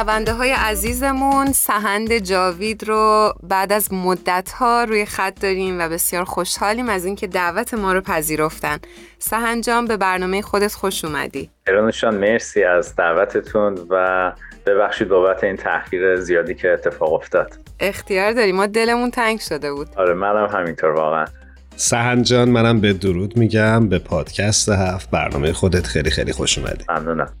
شنونده های عزیزمون سهند جاوید رو بعد از مدت ها روی خط داریم و بسیار خوشحالیم از اینکه دعوت ما رو پذیرفتن. سهند جان به برنامه خودت خوش اومدی. ایرانشان مرسی از دعوتتون و ببخشید بابت این تحقیر زیادی که اتفاق افتاد. اختیار داری. ما دلمون تنگ شده بود. آره منم همینطور واقعا. سهند جان منم به درود میگم به پادکست هفت برنامه خودت خیلی خیلی خوش اومدی. ممنونم.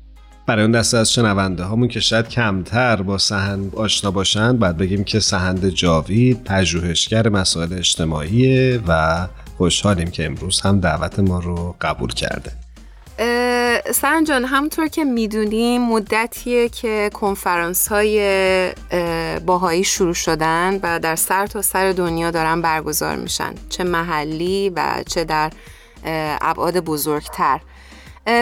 برای اون دسته از شنونده هامون که شاید کمتر با سهند آشنا باشند بعد بگیم که سهند جاوید پژوهشگر مسائل اجتماعی و خوشحالیم که امروز هم دعوت ما رو قبول کرده. سهند جان همونطور که می‌دونیم مدتیه که کنفرانس های باهایی شروع شدن و در سر تا سر دنیا دارن برگزار میشن چه محلی و چه در ابعاد بزرگتر.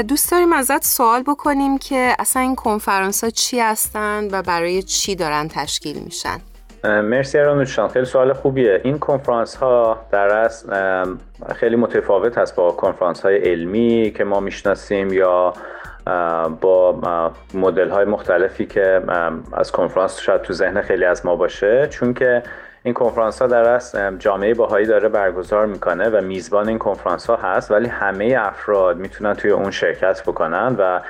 دوست داریم ازت سوال بکنیم که اصلا این کنفرانس ها چی هستن و برای چی دارن تشکیل میشن؟ مرسی ارانوشان خیلی سوال خوبیه. این کنفرانس ها در اصل خیلی متفاوت هست با کنفرانس های علمی که ما می‌شناسیم یا با مدل های مختلفی که از کنفرانس شاید تو ذهن خیلی از ما باشه. چون که این کنفرانس ها در اصل جامعه باهایی داره برگزار می‌کنه و میزبان این کنفرانس ها هست ولی همه افراد می‌تونن توی اون شرکت بکنن و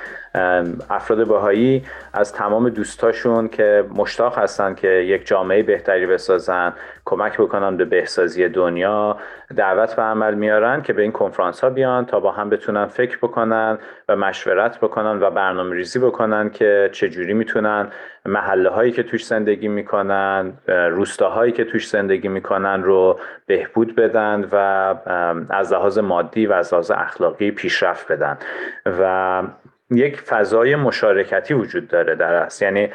افراد باهایی از تمام دوستاشون که مشتاق هستن که یک جامعه بهتری بسازن کمک بکنن به بهسازی دنیا دعوت به عمل میارن که به این کنفرانس ها بیان تا با هم بتونن فکر بکنن و مشورت بکنن و برنامه ریزی بکنن که چجوری می‌تونن محله هایی که توش زندگی می‌کنن روستاهایی که توش زندگی می‌کنن رو بهبود بدن و از لحاظ مادی و از لحاظ اخلاقی پیشرفت بدن. و یک فضای مشارکتی وجود داره در است یعنی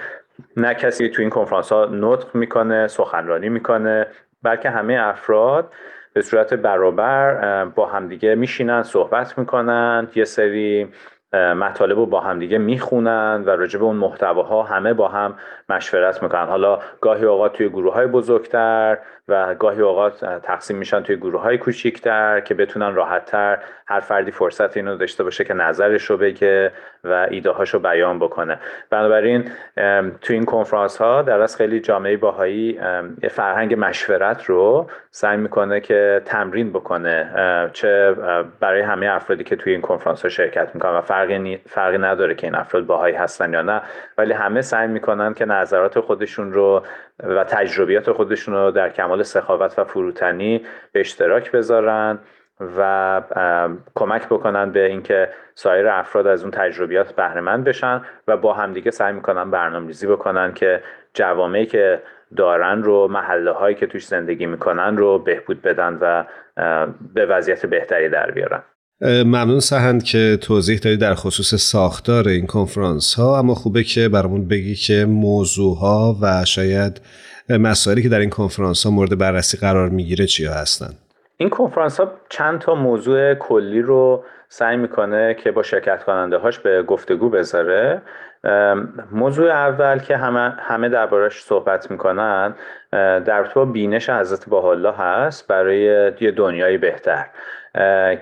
نه کسی تو این کنفرانس ها نطق می‌کنه سخنرانی می‌کنه بلکه همه افراد به صورت برابر با همدیگه میشینن صحبت می‌کنن یه سری مطالب رو با همدیگه می‌خونن و راجع به اون محتواها همه با هم مشورت می‌کنن. حالا گاهی اوقات توی گروه های بزرگتر و گاهی اوقات تقسیم میشن توی گروه های کوچیکتر که بتونن راحتتر هر فردی فرصت اینو داشته باشه که نظرش رو بگه و ایده رو بیان بکنه. بنابراین توی این کنفرانس ها در از خیلی جامعه باهایی فرهنگ مشورت رو سعی می‌کنه که تمرین بکنه چه برای همه افرادی که توی این کنفرانس ها شرکت می‌کنن و فرقی, فرقی نداره که این افراد باهایی هستن یا نه. ولی همه سعی می‌کنن که نظرات خودشون رو و تجربیات خودشون رو در کمال سخاوت و فروتنی به اشتراک بذارن و کمک بکنن به اینکه سایر افراد از اون تجربیات بهرهمند بشن و با همدیگه سعی می‌کنن برنامه‌ریزی بکنن که جوامعی که دارن رو محله هایی که توش زندگی می‌کنن رو بهبود بدن و به وضعیت بهتری در بیارن. ممنون سهند که توضیح دادی در خصوص ساختار این کنفرانس ها اما خوبه که برامون بگی که موضوع ها و شاید مسائلی که در این کنفرانس ها مورد بررسی قرار می‌گیره چیا هستند این کنفرانس ها چند تا موضوع کلی رو سعی می‌کنه که با شرکت کننده هاش به گفتگو بذاره. موضوع اول که همه, همه دربارش صحبت می‌کنن در با بینش حضرت الله هست برای یه دنیای بهتر.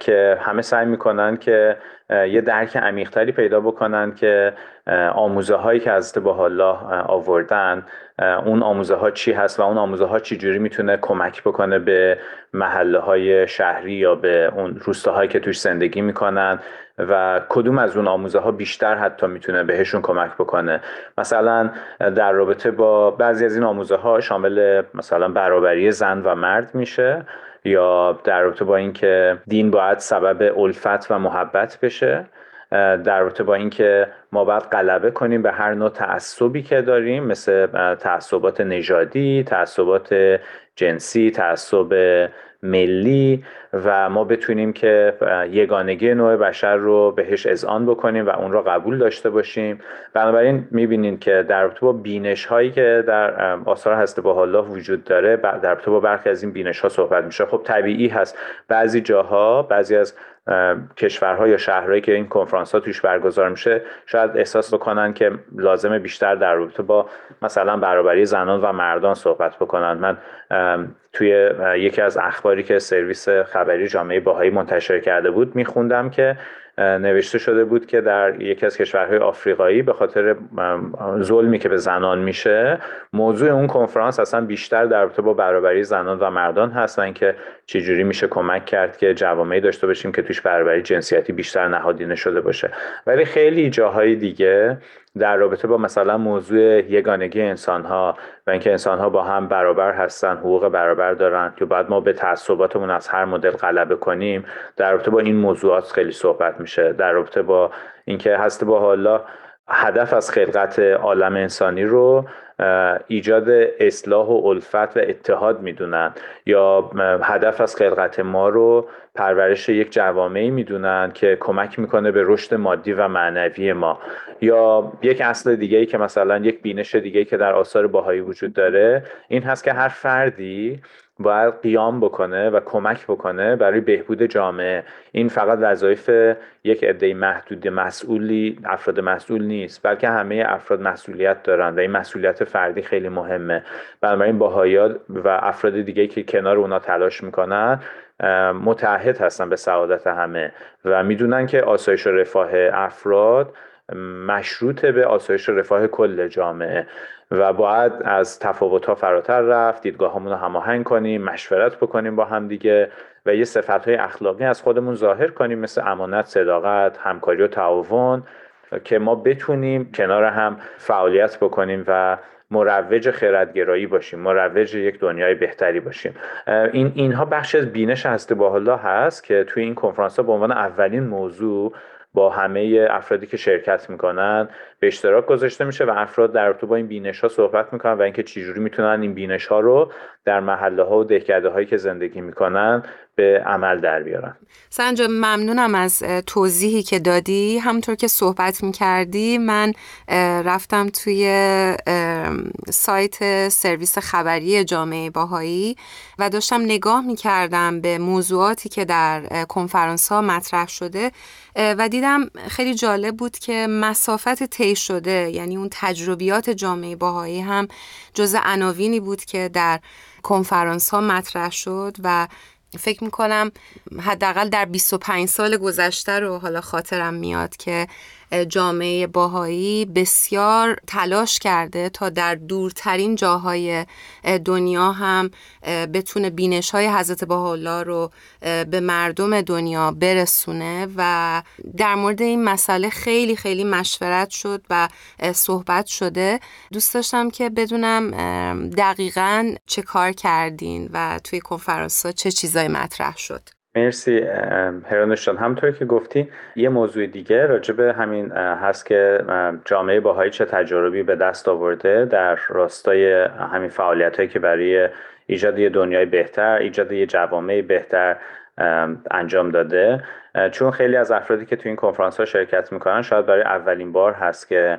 که همه سعی می‌کنن که یه درک عمیقتری پیدا بکنن که آموزه هایی که حضرت الله آوردن اون آموزه ها چی هست و اون آموزه ها چی جوری می‌تونه کمک بکنه به محله های شهری یا به اون روستاهایی که توش زندگی می‌کنن و کدوم از اون آموزه ها بیشتر حتی می‌تونه بهشون کمک بکنه. مثلا در رابطه با بعضی از این آموزه ها شامل مثلا برابری زن و مرد میشه. یا در رابطه با اینکه دین باید سبب الفت و محبت بشه در رابطه با اینکه ما باید غلبه کنیم به هر نوع تعصبی که داریم مثل تعصبات نژادی تعصبات جنسی تعصب ملی و ما بتونیم که یگانگی نوع بشر رو بهش اذعان بکنیم و اون را قبول داشته باشیم. بنابراین می‌بینید که در رابطه با بینش هایی که در آثار هست با الله وجود داره در رابطه با برخی از این بینش ها صحبت میشه. خب طبیعی هست. بعضی جاها بعضی از کشورها یا شهرهایی که این کنفرانس ها توش برگزار میشه شاید احساس بکنن که لازمه بیشتر در رابطه با مثلا برابری زنان و مردان صحبت بکنن. من توی یکی از اخباری که سرویس خبری جامعه باهایی منتشر کرده بود میخوندم که نوشته شده بود که در یکی از کشورهای آفریقایی به خاطر ظلمی که به زنان میشه موضوع اون کنفرانس اصلا بیشتر در رابطه با برابری زنان و مردان هست و اینکه چجوری میشه کمک کرد که جوامعی داشته باشیم که توش برابری جنسیتی بیشتر نهادینه شده باشه. ولی خیلی جاهای دیگه در رابطه با مثلا موضوع یگانگی انسان ها و اینکه انسان ها با هم برابر هستن حقوق برابر دارن که بعد ما به تعصباتمون از هر مدل غلبه کنیم در رابطه با این موضوعات خیلی صحبت میشه. در رابطه با اینکه هست با حالا هدف از خلقت عالم انسانی رو ایجاد اصلاح و الفت و اتحاد می‌دونن یا هدف از خلقت ما رو پرورش یک جوامعی می‌دونن که کمک می‌کنه به رشد مادی و معنوی ما. یا یک اصل دیگه ای که مثلا یک بینش دیگه ای که در آثار باهایی وجود داره این هست که هر فردی باید قیام بکنه و کمک بکنه برای بهبود جامعه. این فقط وظایف یک عده محدود مسئولی افراد مسئول نیست بلکه همه افراد مسئولیت دارن و این مسئولیت فردی خیلی مهمه. بنابراین باهایا و افراد دیگه که کنار اونا تلاش می‌کنن متحد هستن به سعادت همه و می‌دونن که آسایش و رفاه افراد مشروط به آسایش و رفاه کل جامعه. و باید از تفاوت ها فراتر رفت. دیدگاه رو هماهنگ کنیم مشورت بکنیم با هم دیگه و یه صفت های اخلاقی از خودمون ظاهر کنیم مثل امانت صداقت همکاری و تعاون که ما بتونیم کنار هم فعالیت بکنیم و مروج خردگرایی باشیم مروج یک دنیای بهتری باشیم. این اینها بخش از بینش هسته با هست که توی این کنفرانس ها به عنوان اولین موضوع با همه افرادی که شرکت می‌کنن به اشتراک گذاشته میشه و افراد در رابطه با این بینش ها صحبت می‌کنن و اینکه چجوری می‌تونن این بینش ها رو در محله ها و دهکده هایی که زندگی می‌کنن به عمل در بیارن. سنجا ممنونم از توضیحی که دادی. همونطور که صحبت می‌کردی من رفتم توی سایت سرویس خبری جامعه باهایی و داشتم نگاه می‌کردم به موضوعاتی که در کنفرانس ها مطرح شده و دیدم خیلی جالب بود که مسافت طی شده یعنی اون تجربیات جامعه باهایی هم جز عناوینی بود که در کنفرانس ها مطرح شد و فکر می‌کنم حداقل در 25 سال گذشته رو حالا خاطرم میاد که جامعه باهایی بسیار تلاش کرده تا در دورترین جاهای دنیا هم بتونه بینش های حضرت الله رو به مردم دنیا برسونه و در مورد این مسئله خیلی خیلی مشورت شد و صحبت شده. دوست داشتم که بدونم دقیقا چه کار کردین و توی کنفرانس ها چه چیزایی مطرح شد. مرسی هرانشان همطور که گفتی یه موضوع دیگه راجع به همین هست که جامعه باهایی چه تجربی به دست آورده در راستای همین فعالیت هایی که برای ایجاد یه دنیای بهتر ایجاد یه جوامع بهتر انجام داده. چون خیلی از افرادی که تو این کنفرانس ها شرکت می‌کنن شاید برای اولین بار هست که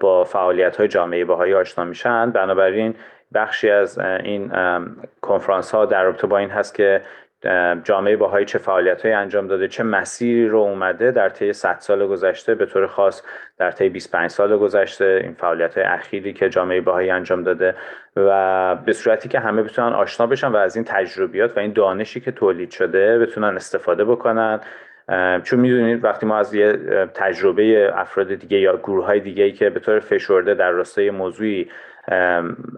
با فعالیت های جامعه باهایی آشنا میشن. بنابراین بخشی از این کنفرانس ها در رابطه با این هست که جامعه باهایی چه فعالیت انجام داده چه مسیری رو اومده در طی 100 سال گذشته به طور خاص در طی 25 سال گذشته این فعالیت های اخیری که جامعه باهایی انجام داده و به صورتی که همه بتونن آشنا بشن و از این تجربیات و این دانشی که تولید شده بتونن استفاده بکنن. چون می‌دونید وقتی ما از یه تجربه افراد دیگه یا گروه های دیگه که به طور فشرده در راستای موضوعی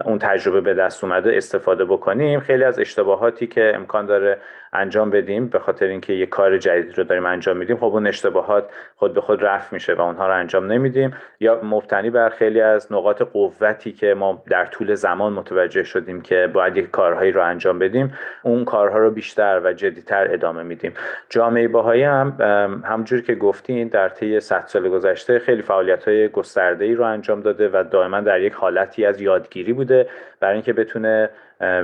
اون تجربه به دست اومده استفاده بکنیم. خیلی از اشتباهاتی که امکان داره انجام بدیم به خاطر اینکه یه کار جدید رو داریم انجام میدیم خب اون اشتباهات خود به خود رفع میشه و اونها رو انجام نمیدیم. یا مبتنی بر خیلی از نقاط قوتی که ما در طول زمان متوجه شدیم که باید یک کارهایی رو انجام بدیم اون کارها رو بیشتر و جدیتر ادامه میدیم. جامعه باهایی هم همجور که گفتین در طی 100 سال گذشته خیلی فعالیت های گسترده ای رو انجام داده و دائما در یک حالتی از یادگیری بوده برای اینکه بتونه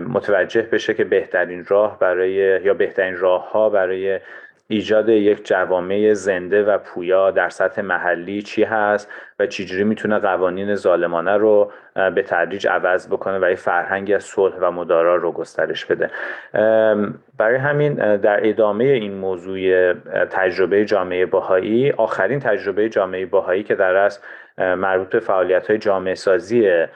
متوجه بشه که بهترین راه برای یا بهترین راه ها برای ایجاد یک جوامع زنده و پویا در سطح محلی چی هست و چجوری می‌تونه قوانین ظالمانه رو به تدریج عوض بکنه و یه فرهنگی از صلح و مدارا رو گسترش بده. برای همین در ادامه این موضوع تجربه جامعه باهایی آخرین تجربه جامعه باهایی که در است مربوط به فعالیت های جامعه سازی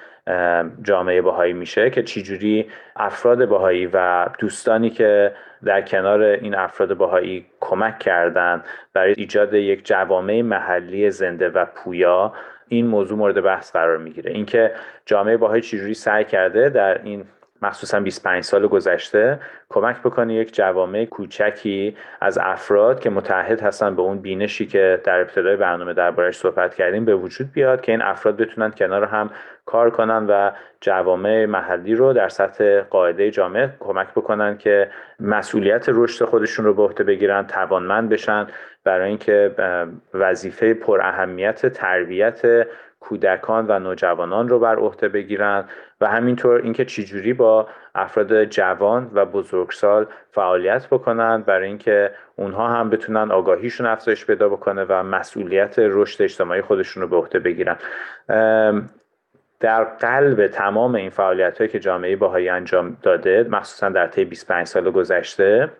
جامعه باهایی میشه که چجوری افراد باهایی و دوستانی که در کنار این افراد باهایی کمک کردند برای ایجاد یک جوامع محلی زنده و پویا این موضوع مورد بحث قرار می‌گیره. اینکه جامعه باهایی چجوری سعی کرده در این مخصوصا 25 سال گذشته کمک بکنه یک جوامع کوچکی از افراد که متحد هستن به اون بینشی که در ابتدای برنامه دربارش صحبت کردیم به وجود بیاد که این افراد بتونن کنار هم کار کنن و جوامع محلی رو در سطح قاعده جامعه کمک بکنن که مسئولیت رشد خودشون رو به عهده بگیرن توانمند بشن. برای اینکه وظیفه پر اهمیت تربیت کودکان و نوجوانان رو بر عهده بگیرن و همینطور اینکه چجوری با افراد جوان و بزرگسال فعالیت بکنن برای اینکه اونها هم بتونن آگاهیشون افزایش پیدا بکنه و مسئولیت رشد اجتماعی خودشون رو به عهده بگیرن. در قلب تمام این فعالیت هایی که جامعه باهایی انجام داده مخصوصا در طی 25 سال گذشته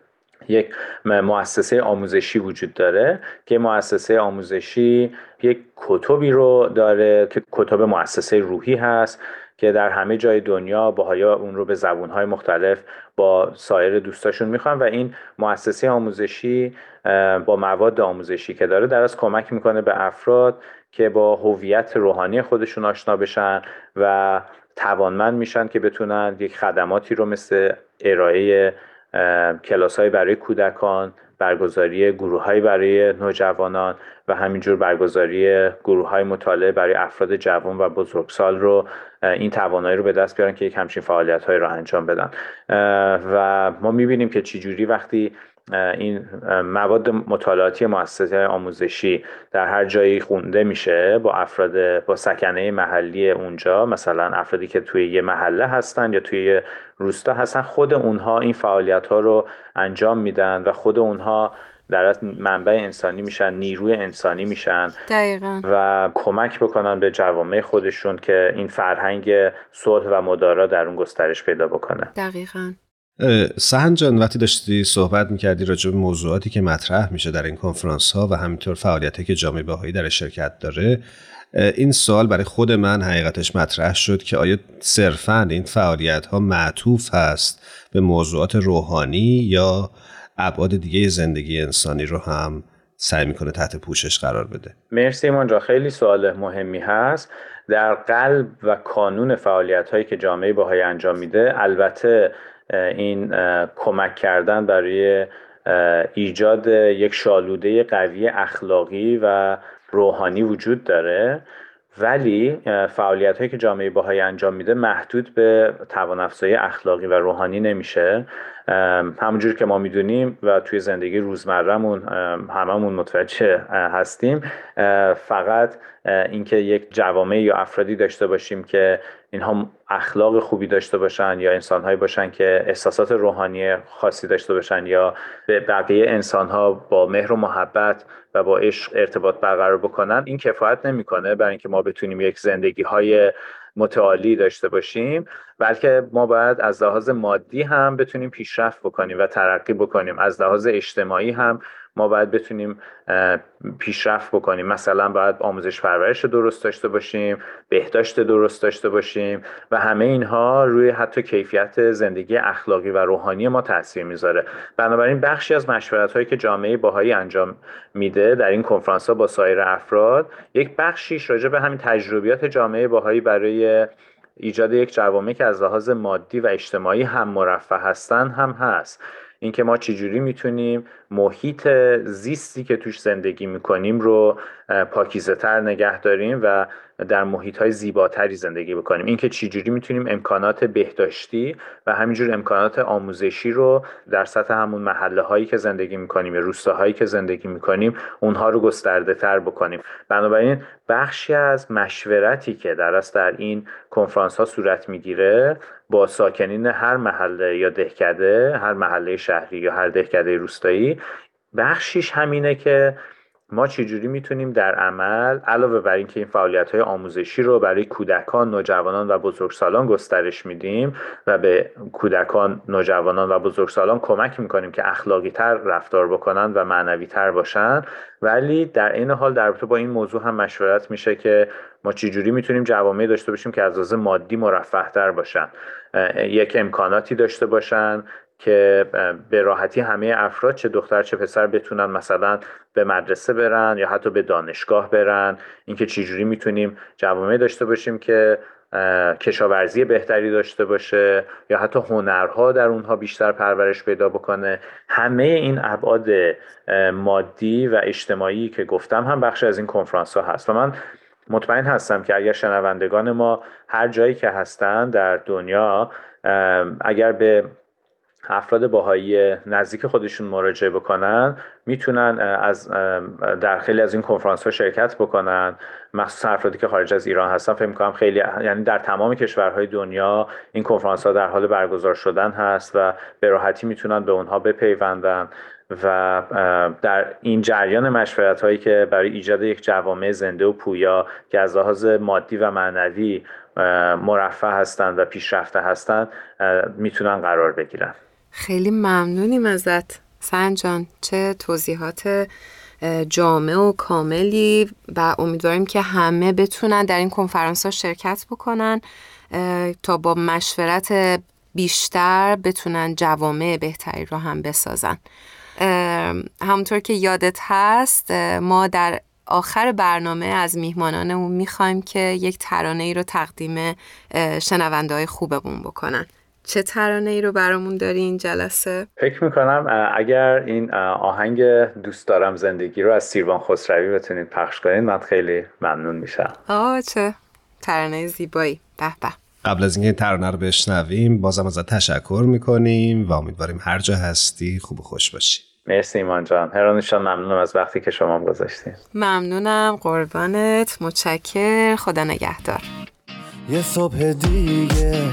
یک مؤسسه آموزشی وجود داره که مؤسسه آموزشی یک کتبی رو داره که کتب مؤسسه روحی هست که در همه جای دنیا باهایا اون رو به زبونهای مختلف با سایر دوستاشون می‌خوان و این مؤسسه آموزشی با مواد آموزشی که داره در از کمک می‌کنه به افراد که با هویت روحانی خودشون آشنا بشن و توانمند میشن که بتونن یک خدماتی رو مثل ارائه کلاس های برای کودکان برگزاری گروه های برای نوجوانان و همینجور برگزاری گروه های مطالعه برای افراد جوان و بزرگسال رو این توانایی رو به دست بیارن که یک همچین فعالیت های رو انجام بدن. و ما می‌بینیم که چجوری وقتی این مواد مطالعاتی مؤسسه آموزشی در هر جایی خونده میشه با افراد با سکنه محلی اونجا مثلا افرادی که توی یه محله هستن یا توی روستا هستن خود اونها این فعالیت ها رو انجام میدن و خود اونها در منبع انسانی میشن نیروی انسانی میشن دقیقا. و کمک بکنن به جوامع خودشون که این فرهنگ صلح و مدارا در اون گسترش پیدا بکنه دقیقا سهن جان وقتی داشتی صحبت می‌کردی راجع به موضوعاتی که مطرح میشه در این کنفرانس ها و همینطور فعالیتی که جامعه باهایی در شرکت داره این سوال برای خود من حقیقتش مطرح شد که آیا صرفا این فعالیت ها معطوف هست به موضوعات روحانی یا ابعاد دیگه زندگی انسانی رو هم سعی می‌کنه تحت پوشش قرار بده؟ مرسی ایمان جا خیلی سوال مهمی هست. در قلب و کانون فعالیت هایی که جامعه باهایی انجام میده البته این کمک کردن برای ایجاد یک شالوده قوی اخلاقی و روحانی وجود داره. ولی فعالیت هایی که جامعه باهایی انجام میده محدود به توان اخلاقی و روحانی نمیشه. همونجور که ما می‌دونیم و توی زندگی روزمرهمون هممون متوجه هستیم. فقط اینکه یک جوامع یا افرادی داشته باشیم که اینها اخلاق خوبی داشته باشن یا انسانهایی باشن که احساسات روحانی خاصی داشته باشن یا به بقیه انسانها با مهر و محبت و با عشق ارتباط برقرار بکنن این کفایت نمی‌کنه برای اینکه ما بتونیم یک زندگی های متعالی داشته باشیم بلکه ما باید از لحاظ مادی هم بتونیم پیشرفت بکنیم و ترقی بکنیم. از لحاظ اجتماعی هم ما باید بتونیم پیشرفت بکنیم. مثلا باید آموزش پرورش درست داشته باشیم بهداشت درست داشته باشیم و همه اینها روی حتی کیفیت زندگی اخلاقی و روحانی ما تاثیر می‌ذاره. بنابراین بخشی از مشورت هایی که جامعه باهایی انجام میده در این کنفرانس ها با سایر افراد یک بخشیش راجع به همین تجربیات جامعه باهایی برای ایجاد یک جوامع که از لحاظ مادی و اجتماعی هم مرفه هستن هم هست. اینکه ما چجوری می‌تونیم محیط زیستی که توش زندگی می‌کنیم رو پاکیزه تر نگه داریم و در محیط های زیباتری زندگی بکنیم. اینکه چجوری می‌تونیم امکانات بهداشتی و همینجور امکانات آموزشی رو در سطح همون محله هایی که زندگی می‌کنیم یا روستاهایی که زندگی می‌کنیم اونها رو گسترده تر بکنیم. بنابراین بخشی از مشورتی که در در این کنفرانس ها صورت می‌گیره با ساکنین هر محله یا دهکده هر محله شهری یا هر دهکده روستایی بخشیش همینه که ما چجوری می‌تونیم در عمل علاوه بر اینکه این فعالیت های آموزشی رو برای کودکان، نوجوانان و بزرگسالان گسترش میدیم و به کودکان، نوجوانان و بزرگسالان کمک می‌کنیم که اخلاقی تر رفتار بکنن و معنوی تر باشن. ولی در این حال در با این موضوع هم مشورت میشه که ما چجوری می‌تونیم جوامعی داشته باشیم که از مادی مرفه تر باشن یک امکاناتی داشته باشن. که به راحتی همه افراد چه دختر چه پسر بتونن مثلا به مدرسه برن یا حتی به دانشگاه برن. اینکه چجوری می‌تونیم جوامع داشته باشیم که کشاورزی بهتری داشته باشه یا حتی هنرها در اونها بیشتر پرورش پیدا بکنه. همه این ابعاد مادی و اجتماعی که گفتم هم بخش از این کنفرانس ها هست. و من مطمئن هستم که اگر شنوندگان ما هر جایی که هستن در دنیا اگر به افراد باهایی نزدیک خودشون مراجعه بکنن می‌تونن از در خیلی از این کنفرانس ها شرکت بکنن. مخصوصا افرادی که خارج از ایران هستن فکر می‌کنم خیلی یعنی در تمام کشورهای دنیا این کنفرانس ها در حال برگزار شدن هست و به راحتی می‌تونن به اونها بپیوندن و در این جریان مشورت هایی که برای ایجاد یک جوامع زنده و پویا که از لحاظ مادی و معنوی مرفه هستند و پیشرفته هستند می‌تونن قرار بگیرن. خیلی ممنونیم ازت. سنجان چه توضیحات جامع و کاملی و امیدواریم که همه بتونن در این کنفرانس ها شرکت بکنن تا با مشورت بیشتر بتونن جوامع بهتری رو هم بسازن. همونطور که یادت هست ما در آخر برنامه از میهمانانمون می‌خوایم که یک ترانه ای رو تقدیم شنونده های خوبمون بکنن. چه ترانه ای رو برامون داری این جلسه؟ فکر می‌کنم اگر این آهنگ دوست دارم زندگی رو از سیروان خسروی بتونید پخش کنید من خیلی ممنون میشم. آه چه ترانه زیبایی. به به. قبل از اینکه این ترانه رو بشنویم بازم ازت تشکر می‌کنیم و امیدواریم هر جا هستی خوب و خوش باشی. مرسی ایمان جان. هرانوشان ممنونم از وقتی که شما گذاشتیم ممنونم. قربانت. متشکر. خدا نگهدار. یه صبح دیگه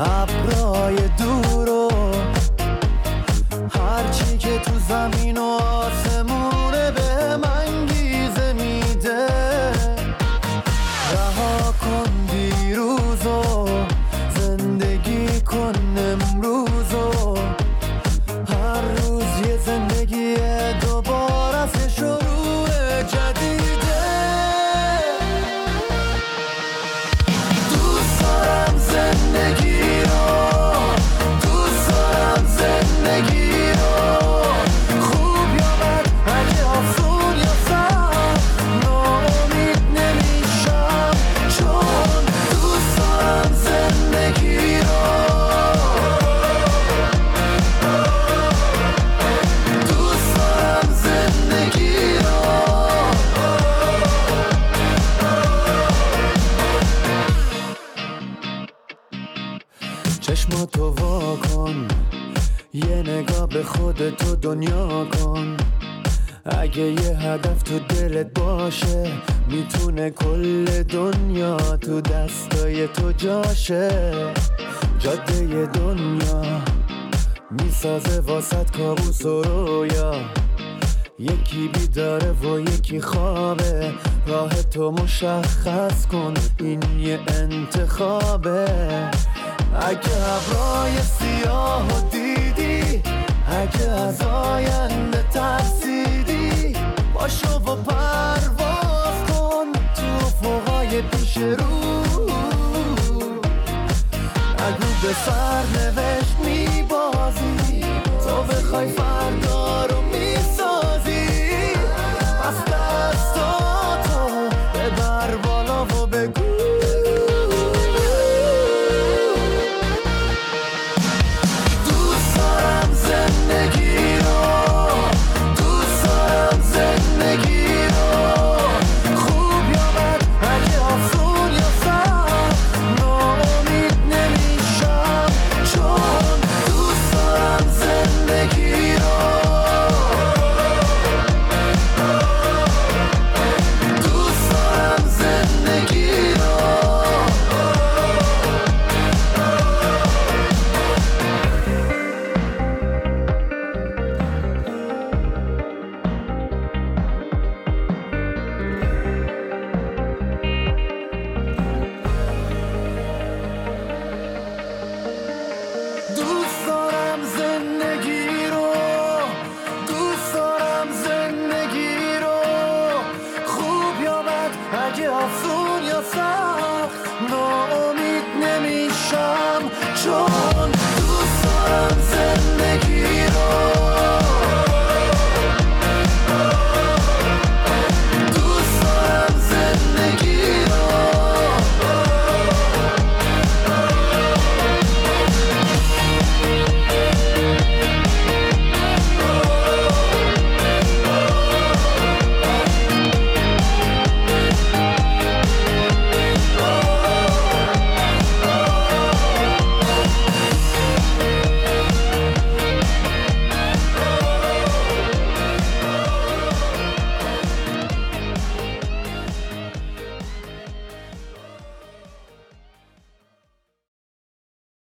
ابرای دور به خودتو دنیا کن. اگه یه هدف تو دلت باشه می‌تونه کل دنیا تو دستای تو جاشه. جاده دنیا می‌سازه واسط کابوس و رویا. یکی بیداره و یکی خوابه. راه تو مشخص کن این یه انتخابه. اگه ابرای سیاه و اگه از آینده ترسیدی باشو و پرواز کن تو فوقای پیش رو. اگه به سر نوشت میبازی تو بخوای فرد